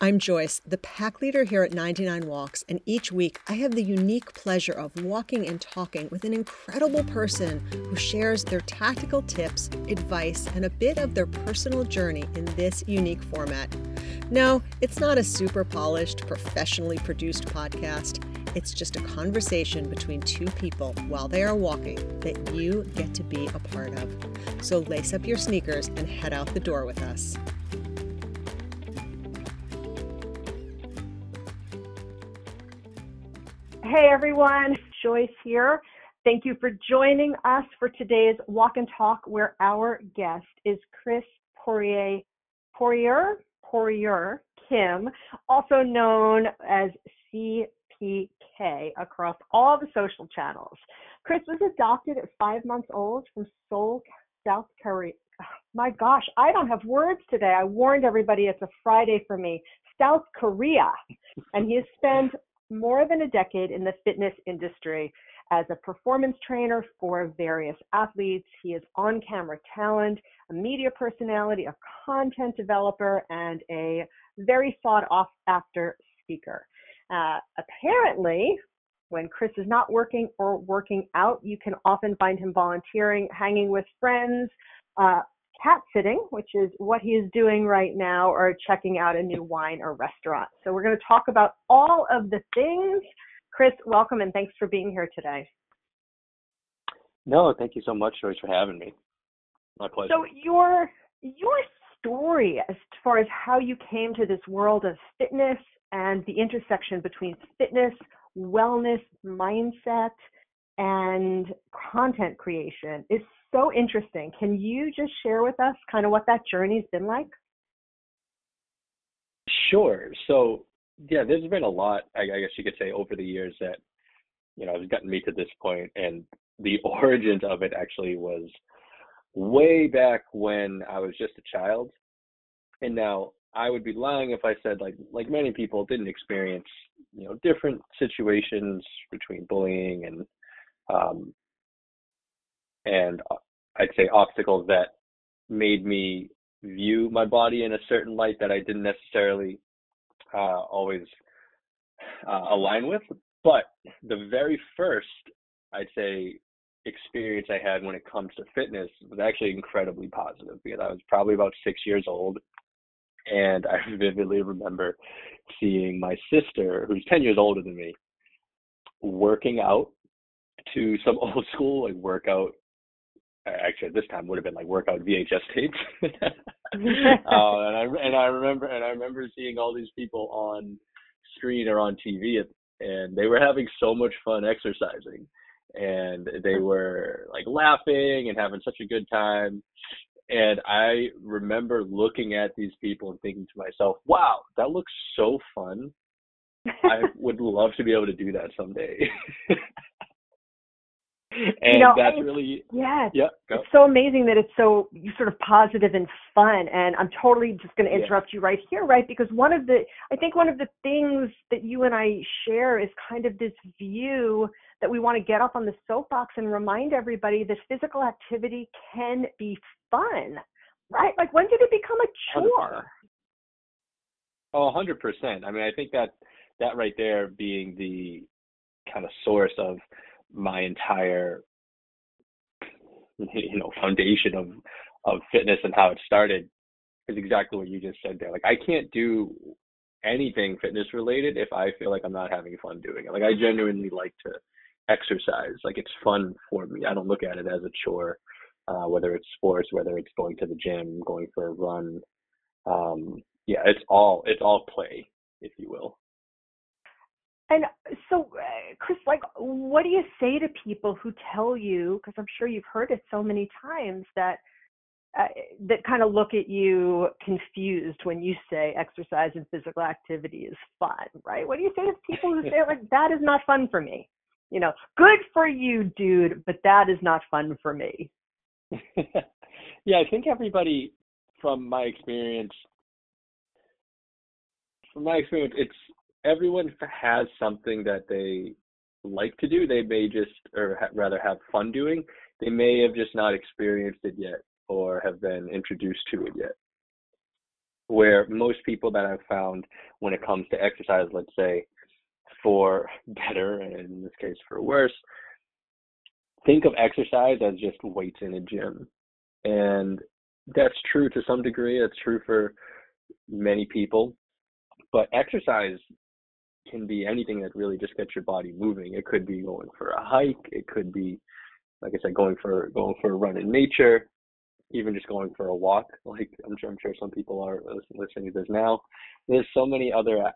I'm Joyce, the pack leader here at 99 Walks, and each week I have the unique pleasure of walking and talking with an incredible person who shares their tactical tips, advice, and a bit of their personal journey in this unique format. No, it's not a super polished, professionally produced podcast. It's just a conversation between two people while they are walking that you get to be a part of. So lace up your sneakers and head out the door with us. Hey everyone, Joyce here. Thank you for joining us for today's Walk and Talk, where our guest is Chris Poirier, Poirier, Poirier Kim, also known as CPK across all the social channels. Chris was adopted at five months old from Seoul, South Korea. My gosh, I don't have words today. I warned everybody it's a Friday for me. South Korea. And he has spent more than a decade in the fitness industry as a performance trainer for various athletes. He is on camera talent, a media personality, a content developer, and a very sought after speaker. Uh, apparently, when Chris is not working or working out, you can often find him volunteering, hanging with friends, uh, cat sitting, which is what he is doing right now, or checking out a new wine or restaurant. So we're going to talk about all of the things. Chris, welcome and thanks for being here today. No, thank you so much, Joyce, for having me. My pleasure. So your your story as far as how you came to this world of fitness and the intersection between fitness, wellness, mindset, and content creation is so interesting. Can you just share with us kind of what that journey's been like? Sure. So, yeah, there's been a lot, I, guess you could say, over the years that, you know, has gotten me to this point. And the origins of it actually was way back when I was just a child. And now I would be lying if I said like like many people didn't experience, you know, different situations between bullying and um, and uh, I'd say obstacles that made me view my body in a certain light that I didn't necessarily uh, always uh, align with. But the very first, I'd say, experience I had when it comes to fitness was actually incredibly positive because I was probably about six years old. And I vividly remember seeing my sister, who's 10 years older than me, working out to some old school like workout actually at this time would have been like workout VHS tapes. uh, and I and I remember and I remember seeing all these people on screen or on TV, and they were having so much fun exercising, and they were like laughing and having such a good time. And I remember looking at these people and thinking to myself, "Wow, that looks so fun. I would love to be able to do that someday." and you know, that's really yeah yeah it's so amazing that it's so sort of positive and fun and i'm totally just going to interrupt yeah. you right here right? Because one of the i think one of the things that you and i share is kind of this view that we want to get up on the soapbox and remind everybody that physical activity can be fun right? Like when did it become a chore? 100%. oh 100% i mean i think that that right there being the kind of source of my entire you know foundation of of fitness and how it started is exactly what you just said there. Like I can't do anything fitness related if I feel like I'm not having fun doing it. Like I genuinely like to exercise. Like it's fun for me. I don't look at it as a chore, uh, whether it's sports, whether it's going to the gym, going for a run. Um, yeah, it's all it's all play, if you will. And so, uh, Chris, like, what do you say to people who tell you, because I'm sure you've heard it so many times, that uh, that kind of look at you confused when you say exercise and physical activity is fun, right? What do you say to people who say like that is not fun for me? You know, good for you, dude, but that is not fun for me. yeah, I think everybody, from my experience, from my experience, it's everyone has something that they like to do. They may just, or ha- rather, have fun doing. They may have just not experienced it yet, or have been introduced to it yet. where most people that I've found when it comes to exercise, let's say, for better and in this case for worse, think of exercise as just weights in a gym. And that's true to some degree. That's true for many people. But exercise can be anything that really just gets your body moving. It could be going for a hike. It could be, like I said, going for going for a run in nature, even just going for a walk. Like I'm sure I'm sure some people are listening to this now. There's so many other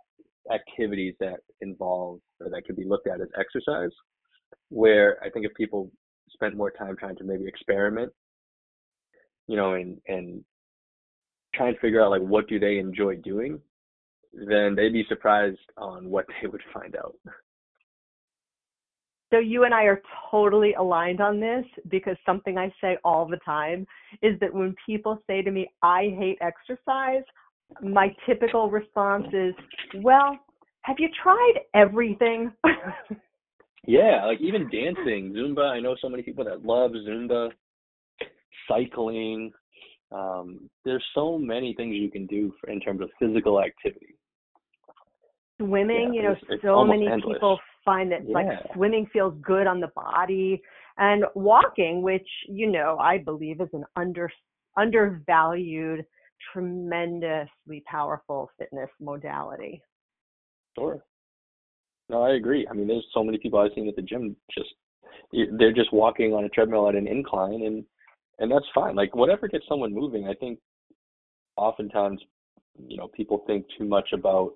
activities that involve or that could be looked at as exercise. Where I think if people spent more time trying to maybe experiment, you know, and and try and figure out like what do they enjoy doing then they'd be surprised on what they would find out. So you and I are totally aligned on this because something I say all the time is that when people say to me, I hate exercise, my typical response is, well, have you tried everything? yeah, like even dancing, Zumba. I know so many people that love Zumba, cycling. Um, there's so many things you can do for, in terms of physical activity swimming yeah, you know it's, so many endless. people find that yeah. like swimming feels good on the body and walking which you know i believe is an under undervalued tremendously powerful fitness modality sure no i agree i mean there's so many people i've seen at the gym just they're just walking on a treadmill at an incline and and that's fine like whatever gets someone moving i think oftentimes you know people think too much about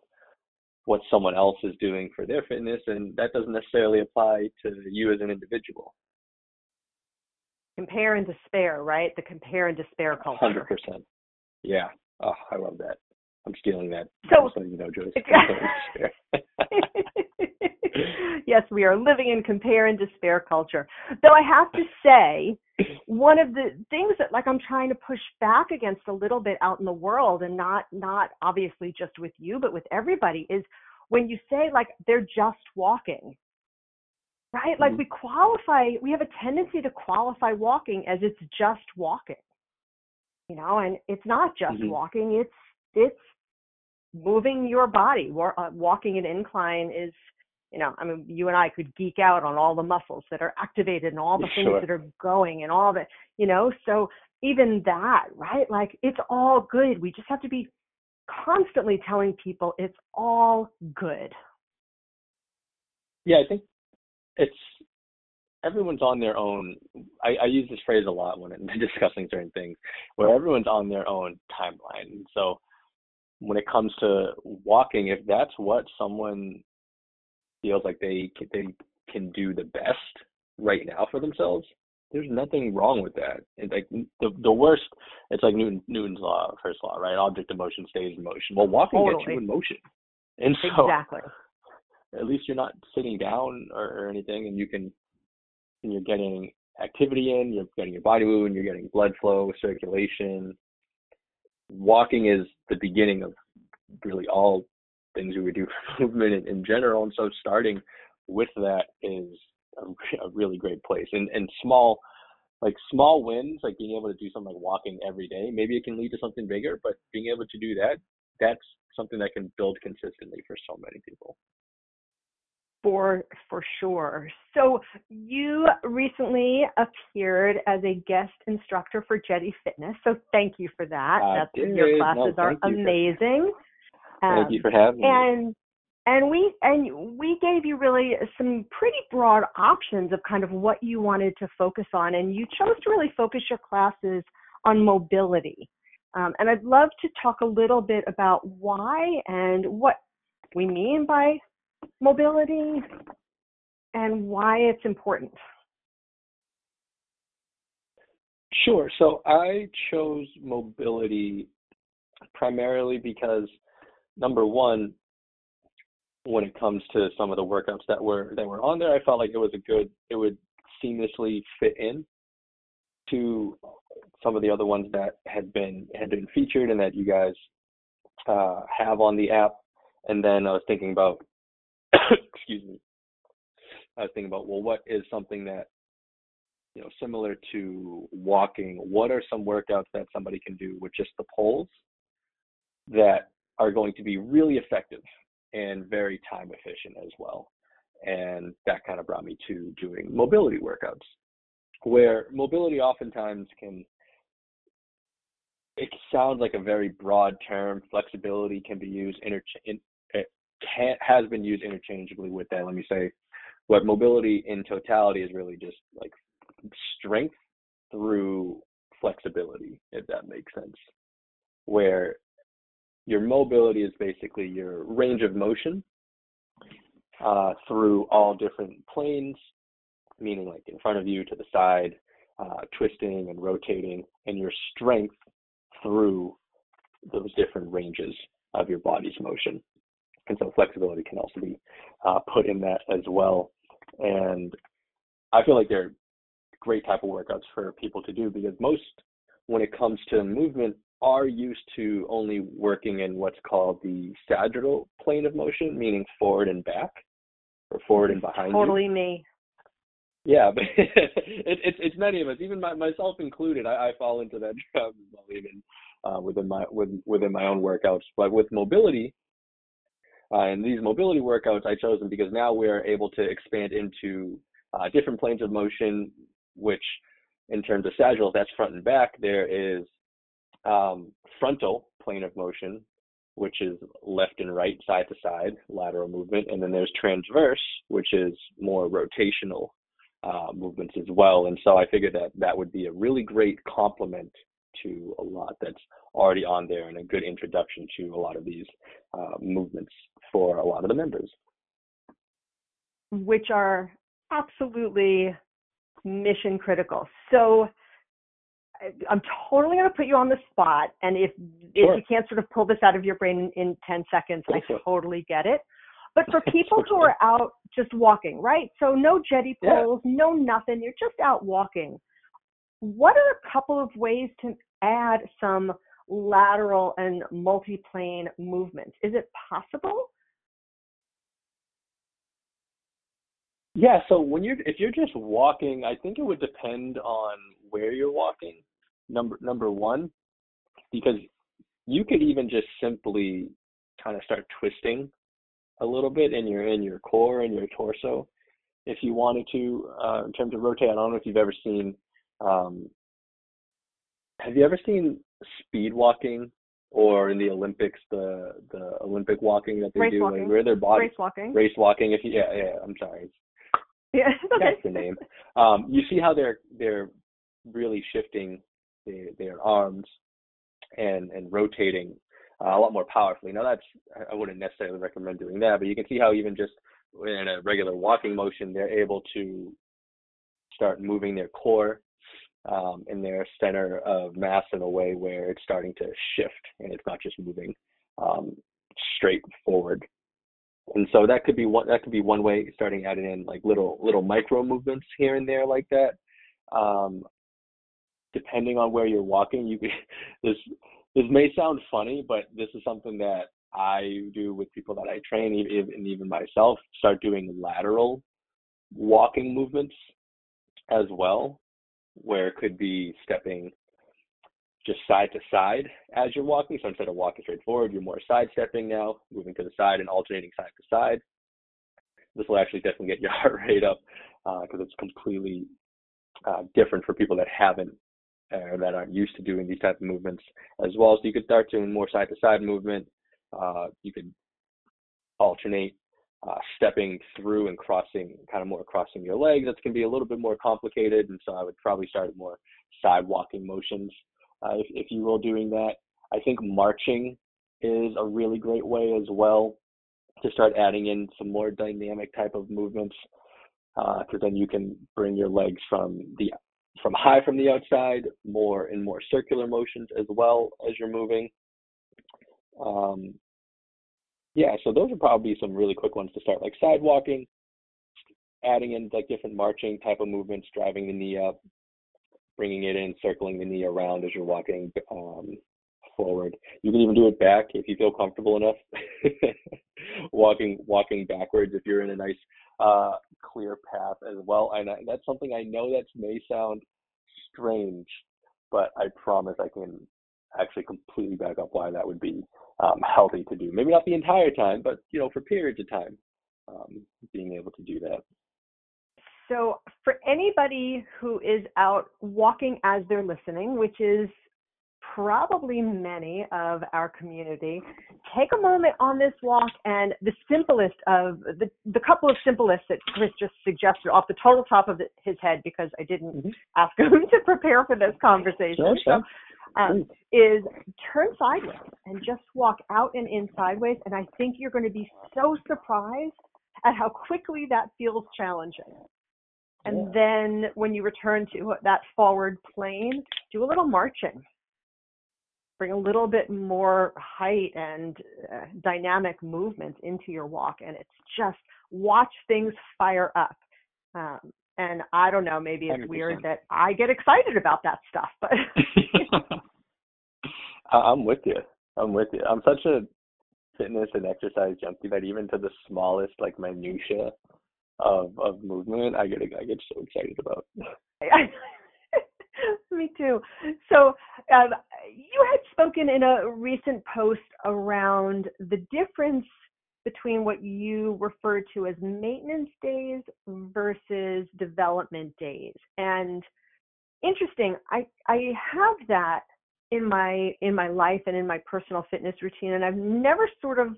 what someone else is doing for their fitness, and that doesn't necessarily apply to you as an individual. Compare and despair, right? The compare and despair culture. Hundred percent. Yeah. Oh, I love that. I'm stealing that. So, so you know, Joyce. yes, we are living in compare and despair culture. Though I have to say, one of the things that like I'm trying to push back against a little bit out in the world and not not obviously just with you, but with everybody is when you say like they're just walking. Right? Like mm-hmm. we qualify, we have a tendency to qualify walking as it's just walking. You know, and it's not just mm-hmm. walking, it's it's moving your body. Uh, walking an incline is you know, I mean, you and I could geek out on all the muscles that are activated and all the things sure. that are going and all the, you know, so even that, right? Like it's all good. We just have to be constantly telling people it's all good. Yeah, I think it's everyone's on their own. I, I use this phrase a lot when I'm discussing certain things, where everyone's on their own timeline. So when it comes to walking, if that's what someone feels like they they can do the best right now for themselves, there's nothing wrong with that. It's like the the worst, it's like Newton Newton's law, first law, right? Object of motion stays in motion. Well, walking totally. gets you in motion, and so exactly. At least you're not sitting down or, or anything, and you can, and you're getting activity in, you're getting your body moving, you're getting blood flow, circulation. Walking is the beginning of really all things we would do for movement in, in general. And so starting with that is a, a really great place. And and small like small wins, like being able to do something like walking every day, maybe it can lead to something bigger, but being able to do that, that's something that can build consistently for so many people. For for sure. So you recently appeared as a guest instructor for Jetti Fitness. So thank you for that. I That's did. your classes no, are amazing. For- Thank you um, for having me. And and we and we gave you really some pretty broad options of kind of what you wanted to focus on, and you chose to really focus your classes on mobility. Um, and I'd love to talk a little bit about why and what we mean by mobility and why it's important. Sure. So I chose mobility primarily because number one, when it comes to some of the workouts that were that were on there, I felt like it was a good it would seamlessly fit in to some of the other ones that had been had been featured and that you guys uh, have on the app. And then I was thinking about excuse me. I was thinking about well what is something that you know similar to walking, what are some workouts that somebody can do with just the poles that are going to be really effective and very time efficient as well. And that kind of brought me to doing mobility workouts, where mobility oftentimes can it sounds like a very broad term. Flexibility can be used interchange. Can, has been used interchangeably with that. Let me say, what mobility in totality is really just like strength through flexibility, if that makes sense. Where your mobility is basically your range of motion uh, through all different planes, meaning like in front of you, to the side, uh, twisting and rotating, and your strength through those different ranges of your body's motion. And so flexibility can also be uh, put in that as well. And I feel like they're great type of workouts for people to do because most, when it comes to movement, are used to only working in what's called the sagittal plane of motion, meaning forward and back, or forward and behind. Totally you. me. Yeah, but it, it's it's many of us, even my, myself included. I, I fall into that trap even uh, within my with, within my own workouts. But with mobility, uh, and these mobility workouts, I chose them because now we're able to expand into uh, different planes of motion, which in terms of sagittal, that's front and back. There is um, frontal plane of motion, which is left and right, side to side, lateral movement. And then there's transverse, which is more rotational uh, movements as well. And so I figured that that would be a really great complement to a lot that's already on there and a good introduction to a lot of these uh, movements for a lot of the members. Which are absolutely mission critical. So I'm totally going to put you on the spot, and if sure. if you can't sort of pull this out of your brain in, in 10 seconds, I totally get it. But for people who are out just walking, right? So no Jetti poles, yeah. no nothing. You're just out walking. What are a couple of ways to add some lateral and multi-plane movements? Is it possible? Yeah, so when you're if you're just walking, I think it would depend on where you're walking. Number number one, because you could even just simply kind of start twisting a little bit in your in your core and your torso if you wanted to uh, in terms of rotate. I don't know if you've ever seen. Um, have you ever seen speed walking or in the Olympics the the Olympic walking that they race do walking. where their body race walking race walking if you yeah yeah I'm sorry yeah okay. that's the name um you see how they're they're really shifting their, their arms and and rotating uh, a lot more powerfully. Now that's I wouldn't necessarily recommend doing that, but you can see how even just in a regular walking motion, they're able to start moving their core um, in their center of mass in a way where it's starting to shift and it's not just moving um, straight forward. And so that could be one that could be one way, starting adding in like little little micro movements here and there like that. Um, depending on where you're walking, you this this may sound funny, but this is something that I do with people that I train, and even myself, start doing lateral walking movements as well, where it could be stepping just side to side as you're walking. So instead of walking straight forward, you're more side stepping now, moving to the side and alternating side to side. This will actually definitely get your heart rate up because uh, it's completely uh, different for people that haven't or that aren't used to doing these type of movements as well. So you could start doing more side to side movement. Uh, you could alternate uh, stepping through and crossing, kind of more crossing your legs. That's going to be a little bit more complicated, and so I would probably start more side walking motions uh, if, if you will doing that. I think marching is a really great way as well to start adding in some more dynamic type of movements because uh, then you can bring your legs from the from high from the outside, more in more circular motions as well as you're moving. Um, yeah, so those are probably some really quick ones to start, like side walking, adding in like different marching type of movements, driving the knee up, bringing it in, circling the knee around as you're walking um, forward. You can even do it back if you feel comfortable enough. walking walking backwards if you're in a nice uh, clear path as well. And I, that's something I know that may sound strange, but I promise I can actually completely back up why that would be um, healthy to do. Maybe not the entire time, but you know, for periods of time, um, being able to do that. So, for anybody who is out walking as they're listening, which is probably many of our community, take a moment on this walk and the simplest of the, the couple of simplest that Chris just suggested off the total top of his head because I didn't mm-hmm. ask him to prepare for this conversation. Sure, sure. So, um, is turn sideways and just walk out and in sideways. And I think you're going to be so surprised at how quickly that feels challenging. And then when you return to that forward plane, do a little marching. Bring a little bit more height and uh, dynamic movement into your walk. And it's just watch things fire up. Um, and I don't know, maybe it's 100%. weird that I get excited about that stuff, but. I'm with you. I'm with you. I'm such a fitness and exercise junkie that even to the smallest like minutia of of movement, I get I get so excited about. Me too. So um, you had spoken in a recent post around the difference between what you refer to as maintenance days versus development days. And interesting, I I have that in my in my life and in my personal fitness routine and I've never sort of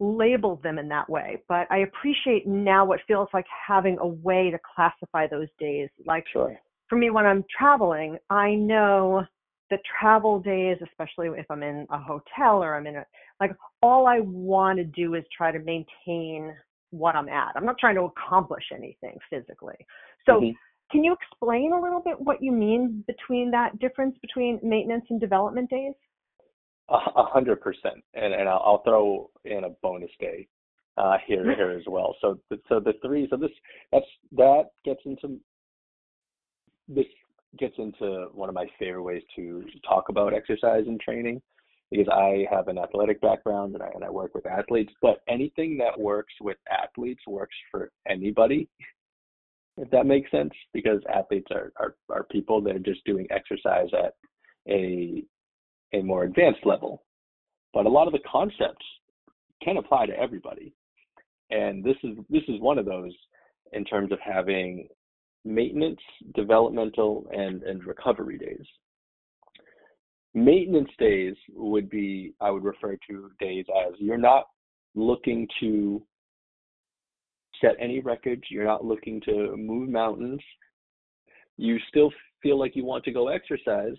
labeled them in that way, but I appreciate now what feels like having a way to classify those days. Like sure. for me, when I'm traveling, I know the travel days, especially if I'm in a hotel or I'm in a, like, all I want to do is try to maintain what I'm at. I'm not trying to accomplish anything physically. So, mm-hmm. can you explain a little bit what you mean between that difference between maintenance and development days? A hundred percent, and and I'll, I'll throw in a bonus day uh, here here as well. So so the three, so this that's that gets into this gets into one of my favorite ways to talk about exercise and training because I have an athletic background and I and I work with athletes. But anything that works with athletes works for anybody, if that makes sense. Because athletes are are, are people that are just doing exercise at a a more advanced level. But a lot of the concepts can apply to everybody. And this is this is one of those in terms of having maintenance, developmental, and, and recovery days. Maintenance days would be, I would refer to days as you're not looking to set any records, you're not looking to move mountains, you still feel like you want to go exercise,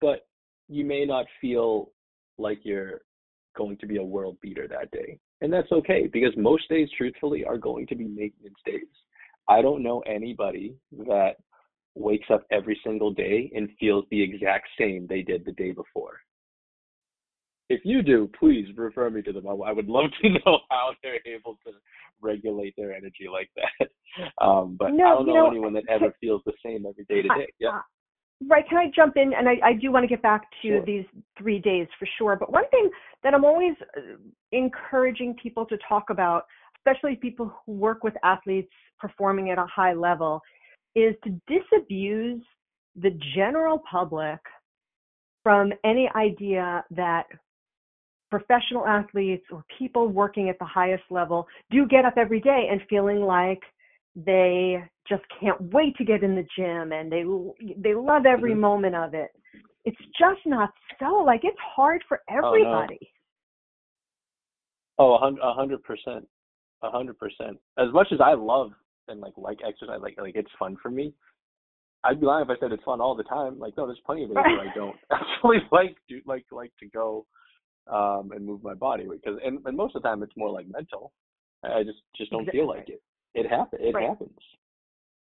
but you may not feel like you're going to be a world beater that day. And that's okay because most days, truthfully, are going to be maintenance days. I don't know anybody that wakes up every single day and feels the exact same they did the day before. If you do, please refer me to them. I would love to know how they're able to regulate their energy like that. Um, but no, I don't know, know, anyone that ever feels the same every day to day. Yeah. Right. Can I jump in? And I, I do want to get back to sure. these three days for sure. But one thing that I'm always uh, encouraging people to talk about, especially people who work with athletes performing at a high level, is to disabuse the general public from any idea that professional athletes or people working at the highest level do get up every day and feeling like they just can't wait to get in the gym and they they love every mm-hmm. moment of it it's just not so like it's hard for everybody oh no. oh a hundred percent a hundred percent as much as i love and like like exercise like like it's fun for me i'd be lying if i said it's fun all the time like no there's plenty of days where i don't actually like to like like to go um and move my body because and, and most of the time it's more like mental i just just don't exactly. feel like it it happens. It right. happens.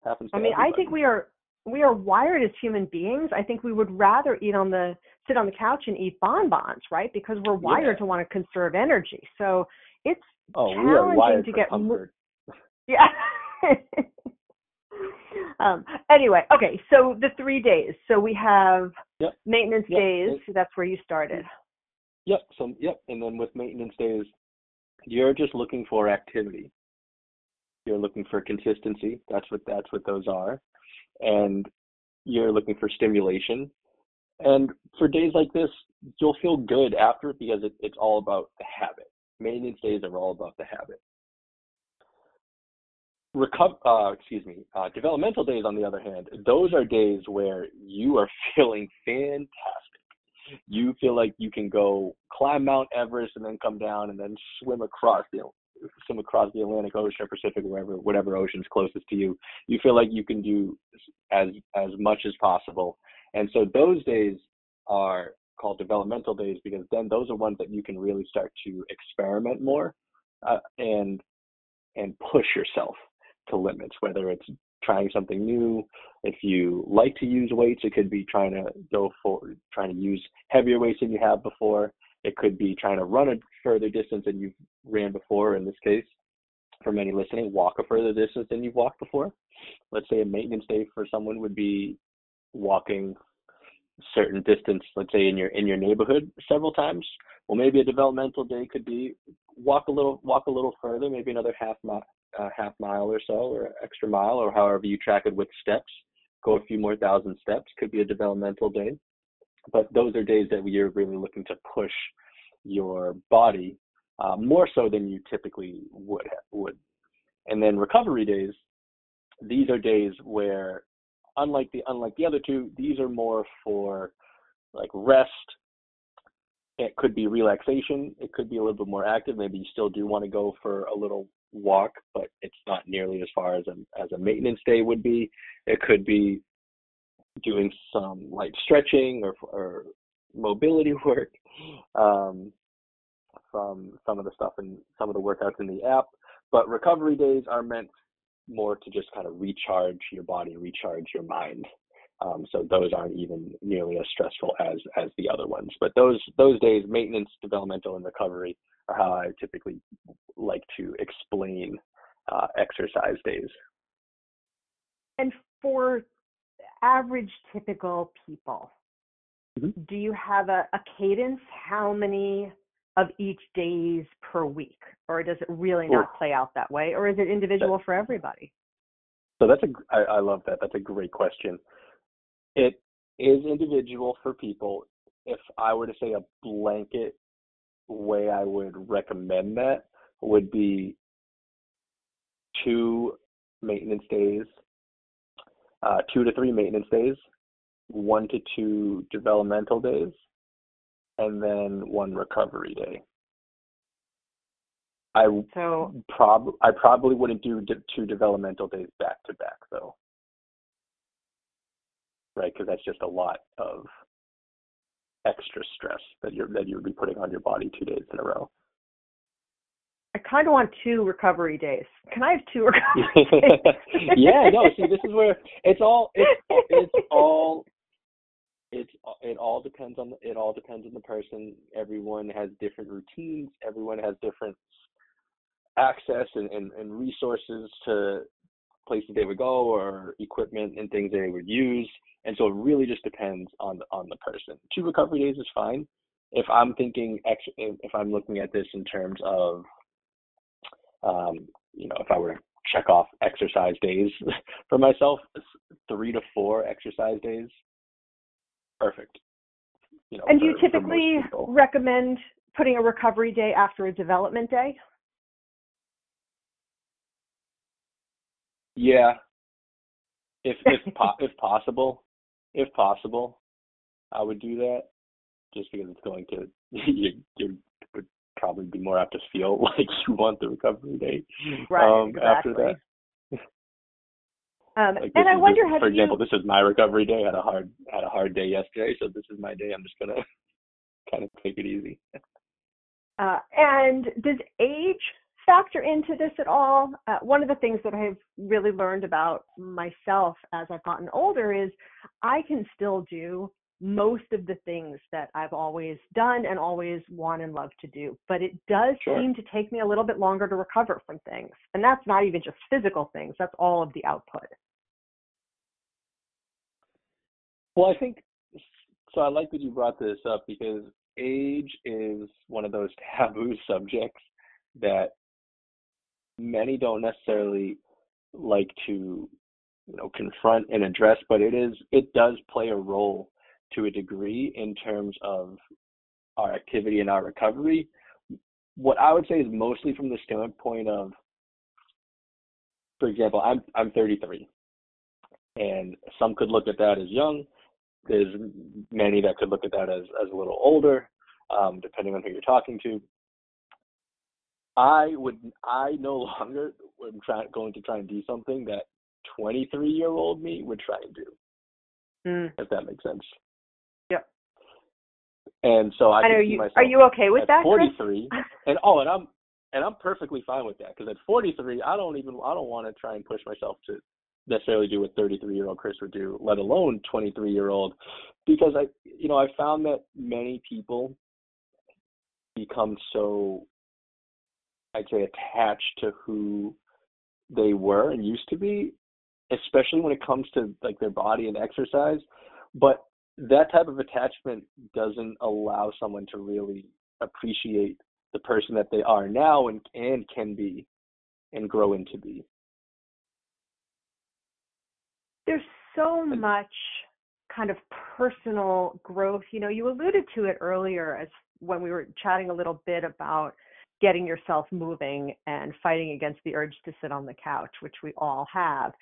Happens. I mean, everybody. I think we are we are wired as human beings. I think we would rather eat on the sit on the couch and eat bonbons, right? Because we're wired yeah. to want to conserve energy. So it's oh, challenging to get. Yeah. um, anyway, okay. So the three days. So we have yep. maintenance yep. days. That's where you started. Yep. So yep. And then with maintenance days, you're just looking for activity you're looking for consistency. That's what that's what those are, and you're looking for stimulation, And for days like this, you'll feel good after it because it, it's all about the habit. Maintenance days are all about the habit. Recover, uh, excuse me, uh, developmental days, on the other hand, those are days where you are feeling fantastic. You feel like you can go climb Mount Everest and then come down and then swim across the swim across the Atlantic Ocean or Pacific, wherever whatever ocean's closest to you. You feel like you can do as as much as possible, and so those days are called developmental days because then those are ones that you can really start to experiment more uh, and and push yourself to limits, whether it's trying something new. If you like to use weights, it could be trying to go for trying to use heavier weights than you have before. It could be trying to run a further distance than you've ran before. In this case, for many listening, walk a further distance than you've walked before. Let's say a maintenance day for someone would be walking certain distance, let's say in your in your neighborhood several times. Well, maybe a developmental day could be walk a little walk a little further, maybe another half mile, uh, half mile or so, or extra mile, or however you track it with steps. Go a few more thousand steps could be a developmental day. But those are days that you're really looking to push your body uh, more so than you typically would would. And then recovery days, these are days where unlike the unlike the other two, these are more for like rest. It could be relaxation. It could be a little bit more active. Maybe you still do want to go for a little walk, but it's not nearly as far as a as a maintenance day would be. It could be doing some light stretching or or mobility work um, from some of the stuff and some of the workouts in the app. But recovery days are meant more to just kind of recharge your body, recharge your mind. Um, so those aren't even nearly as stressful as as the other ones. But those those days, maintenance, developmental, and recovery, are how I typically like to explain uh, exercise days. And for average, typical people, mm-hmm. do you have a, a cadence? How many of each days per week, or does it really not play out that way, or is it individual that, for everybody? So that's a I, I love that. That's a great question. It is individual for people. If I were to say a blanket way I would recommend that would be two maintenance days, uh, two to three maintenance days, one to two developmental days, and then one recovery day. I so prob I probably wouldn't do two developmental days back to back though, right? Because that's just a lot of extra stress that you're that you would be putting on your body two days in a row. I kind of want two recovery days. Can I have two recovery days? yeah, no. See, this is where it's all it's it's all it's it all depends on the, it all depends on the person. Everyone has different routines. Everyone has different access and, and, and resources to places they would go or equipment and things they would use. And so it really just depends on the, on the person. Two recovery days is fine. If I'm thinking, if I'm looking at this in terms of, um, you know, if I were to check off exercise days for myself, three to four exercise days perfect. You know, and do you typically recommend putting a recovery day after a development day? Yeah, if if po- if possible, if possible, I would do that. Just because it's going to you, you would probably be more apt to feel like you want the recovery day right, um, exactly. after that. Um, like and I wonder, this, have for example, you... this is my recovery day. I had a hard had a hard day yesterday, so this is my day. I'm just gonna kind of take it easy. Uh, and does age factor into this at all? Uh, one of the things that I've really learned about myself as I've gotten older is I can still do most of the things that I've always done and always want and love to do. But it does sure. seem to take me a little bit longer to recover from things. And that's not even just physical things, that's all of the output. Well, I think so. I like that you brought this up because age is one of those taboo subjects that many don't necessarily like to you know confront and address but it is it does play a role to a degree in terms of our activity and our recovery. What I would say is mostly from the standpoint of, for example, I'm I'm 33, and some could look at that as young. There's many that could look at that as as a little older, um, depending on who you're talking to. I would I no longer am trying going to try and do something that 23 year old me would try and do. Mm. If that makes sense. And so I are see you myself are you okay with that? 43 and oh and I'm and I'm perfectly fine with that because at 43 I don't even I don't want to try and push myself to necessarily do what 33 year old Chris would do, let alone 23 year old, because I you know I found that many people become so I'd say attached to who they were and used to be, especially when it comes to like their body and exercise. But that type of attachment doesn't allow someone to really appreciate the person that they are now and and can be and grow into be. There's so much kind of personal growth. You know, you alluded to it earlier as when we were chatting a little bit about getting yourself moving and fighting against the urge to sit on the couch, which we all have.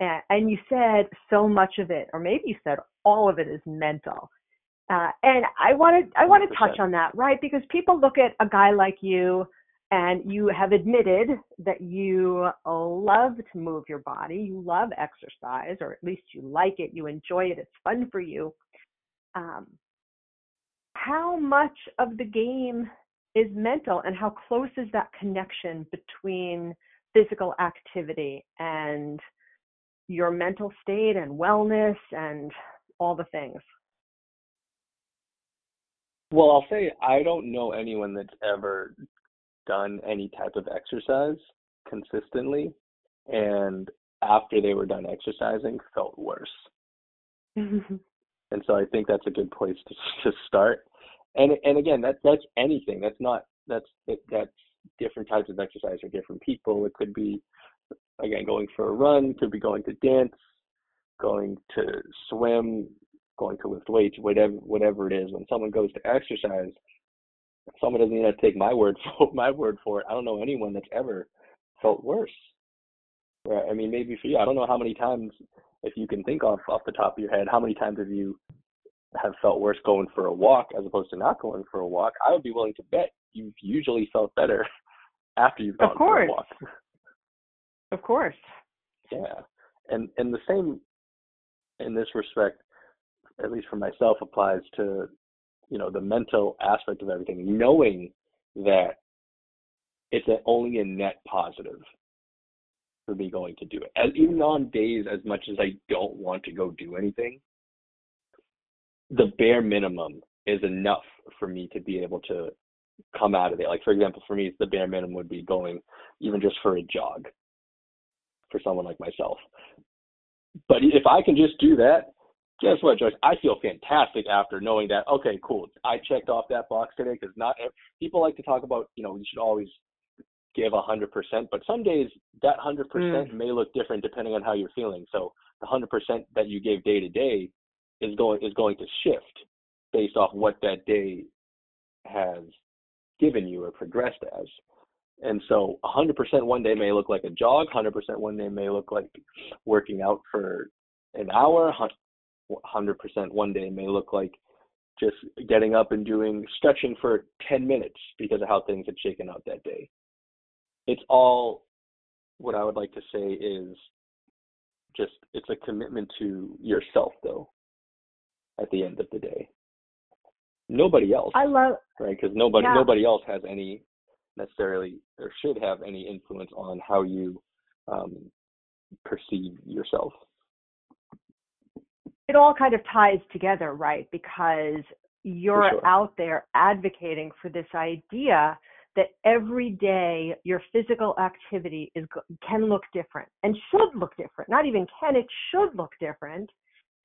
And, and you said so much of it, or maybe you said all of it is mental. Uh, and I wanted I want to touch on that, right? Because people look at a guy like you, and you have admitted that you love to move your body, you love exercise, or at least you like it, you enjoy it, it's fun for you. Um, how much of the game is mental and how close is that connection between physical activity and your mental state and wellness and all the things? Well i'll say i don't know anyone that's ever done any type of exercise consistently and after they were done exercising felt worse. And so i think that's a good place to, to start. And and again that that's anything. That's not that's that, that's different types of exercise for different people. It could be again going for a run could be going to dance going to swim going to lift weights whatever whatever it is. When someone goes to exercise someone doesn't even have to take my word for my word for it. I don't know anyone that's ever felt worse. Right i mean maybe for you i don't know how many times if you can think off off the top of your head how many times have you have felt worse going for a walk as opposed to not going for a walk, I would be willing to bet you've usually felt better after you've gone for a walk. Of course. Yeah. And and the same in this respect, at least for myself, applies to, you know, the mental aspect of everything, knowing that it's a, only a net positive for me going to do it. Even on days as much as I don't want to go do anything, the bare minimum is enough for me to be able to come out of it. Like for example, for me, the bare minimum would be going even just for a jog for someone like myself. But if I can just do that, guess what, Joyce? I feel fantastic after knowing that. Okay, cool. I checked off that box today because not people like to talk about. You know, you should always give a hundred percent, but some days that hundred percent Mm. may look different depending on how you're feeling. So the hundred percent that you gave day to day is going is going to shift based off what that day has given you or progressed as. And so 100% one day may look like a jog, 100% one day may look like working out for an hour, 100% one day may look like just getting up and doing stretching for 10 minutes because of how things had shaken out that day. It's all what I would like to say is just it's a commitment to yourself though at the end of the day. Nobody else, i love right? Because nobody Yeah. nobody else has any necessarily or should have any influence on how you um, perceive yourself. it all kind of ties together, right? Because you're sure. out there advocating for this idea that every day your physical activity is can look different and should look different. Not even can, it should look different.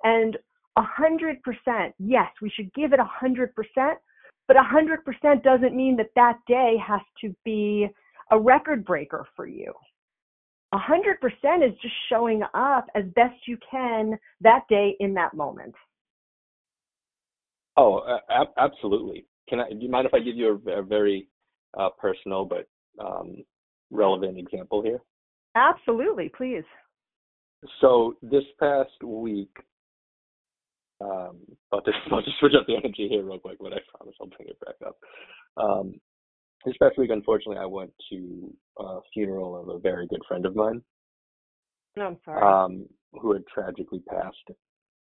And a hundred percent, yes, we should give it a hundred percent, but a hundred percent doesn't mean that that day has to be a record breaker for you. A hundred percent is just showing up as best you can that day in that moment. Oh, uh, absolutely. Can I? Do you mind if I give you a, a very uh, personal but um, relevant example here? Absolutely, please. So this past week, um, I'll just I'll just switch up the energy here real quick, but I promise I'll bring it back up. Um, this past week, unfortunately, I went to a funeral of a very good friend of mine. No, I'm sorry. Um, who had tragically passed,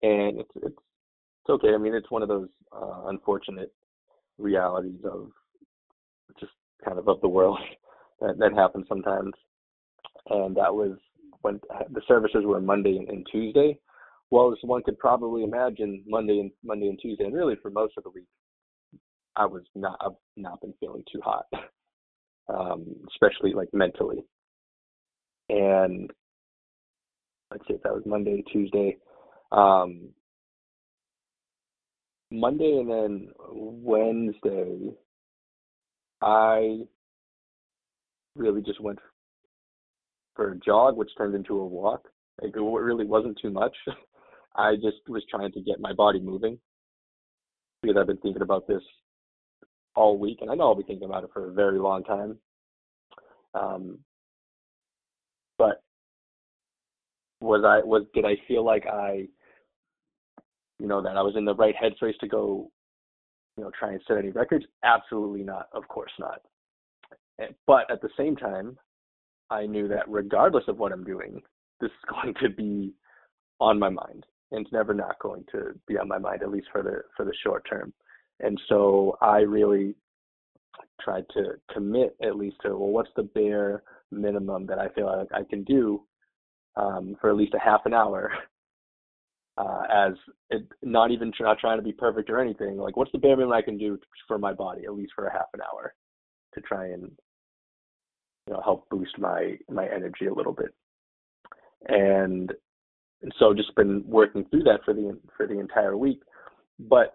and it's it's it's okay. I mean, it's one of those uh, unfortunate realities of just kind of of the world that that happens sometimes. And that was when the services were Monday and, and Tuesday. Well, as one could probably imagine, Monday and Monday and Tuesday, and really for most of the week, I was not I've not been feeling too hot, um, especially like mentally. And let's see if that was Monday, Tuesday. Um, Monday and then Wednesday, I really just went for a jog, which turned into a walk. Like, it really wasn't too much. I just was trying to get my body moving because I've been thinking about this all week, and I know I'll be thinking about it for a very long time. Um, but was I was did I feel like I, you know, that I was in the right headspace to go, you know, try and set any records? Absolutely not. Of course not. But at the same time, I knew that regardless of what I'm doing, this is going to be on my mind, and it's never not going to be on my mind, at least for the for the short term. And so I really tried to commit at least to well, what's the bare minimum that I feel like I can do um, for at least a half an hour. Uh, as it, not even not trying to be perfect or anything, like what's the bare minimum I can do for my body, at least for a half an hour, to try and you know help boost my my energy a little bit. And and so just been working through that for the for the entire week. But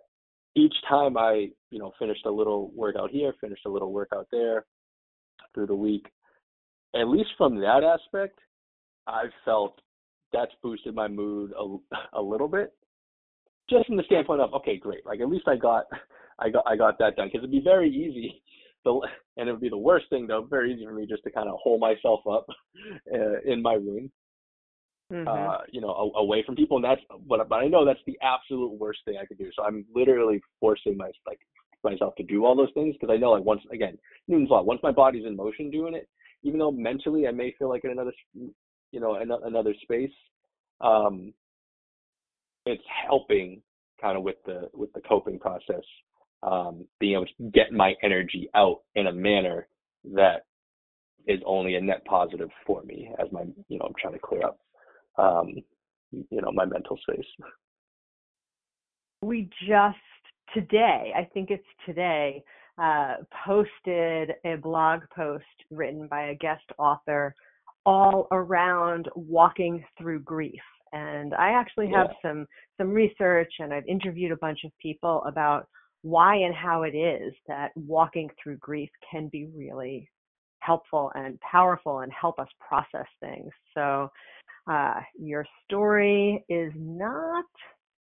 each time I, you know, finished a little workout here, finished a little workout there through the week, at least from that aspect, I've felt that's boosted my mood a, a little bit. Just from the standpoint of, okay, great, like at least I got, I got, I got that done. Because it'd be very easy, the, and it would be the worst thing though, very easy for me just to kind of hold myself up uh, in my room, mm-hmm. uh, you know, away from people. And that's, but but I know that's the absolute worst thing I could do. So I'm literally forcing my like myself to do all those things because I know like once again, Newton's law. Once my body's in motion doing it, even though mentally I may feel like in another you know another space um, it's helping kind of with the with the coping process um, being able to get my energy out in a manner that is only a net positive for me as my you know i'm trying to clear up um, you know my mental space we just today i think it's today uh, posted a blog post written by a guest author all around walking through grief. And I actually have yeah. some some research and I've interviewed a bunch of people about why and how it is that walking through grief can be really helpful and powerful and help us process things. So uh, your story is not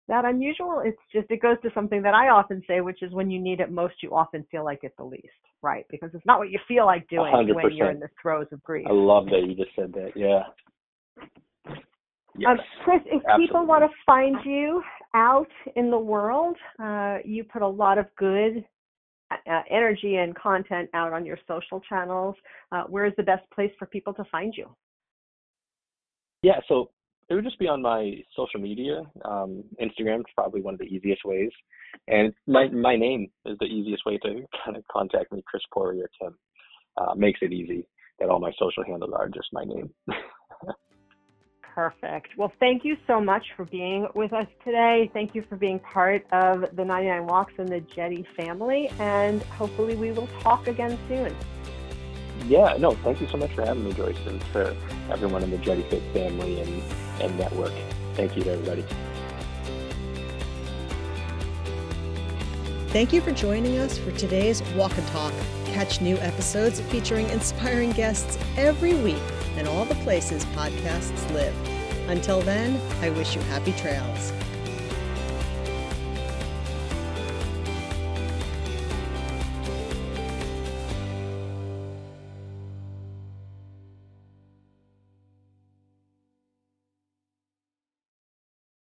that unusual. It's just it goes to something that I often say, which is when you need it most, you often feel like it the least, right? Because it's not what you feel like doing 100%. when you're in the throes of grief. I love that you just said that. Yeah. Yes. Um, Chris, if Absolutely. people want to find you out in the world, uh, you put a lot of good uh, energy and content out on your social channels. Uh, where is the best place for people to find you? Yeah, so it would just be on my social media. Um, Instagram is probably one of the easiest ways, and my my name is the easiest way to kind of contact me. Chris Poirier Kim uh, makes it easy that all my social handles are just my name. Perfect. Well, thank you so much for being with us today. Thank you for being part of the 99 Walks and the Jetti family, and hopefully we will talk again soon. Yeah, no, thank you so much for having me, Joyce, and for everyone in the Jetti Fit family and, and network. Thank you to everybody. Thank you for joining us for today's Walk and Talk. Catch new episodes featuring inspiring guests every week and all the places podcasts live. Until then, I wish you happy trails.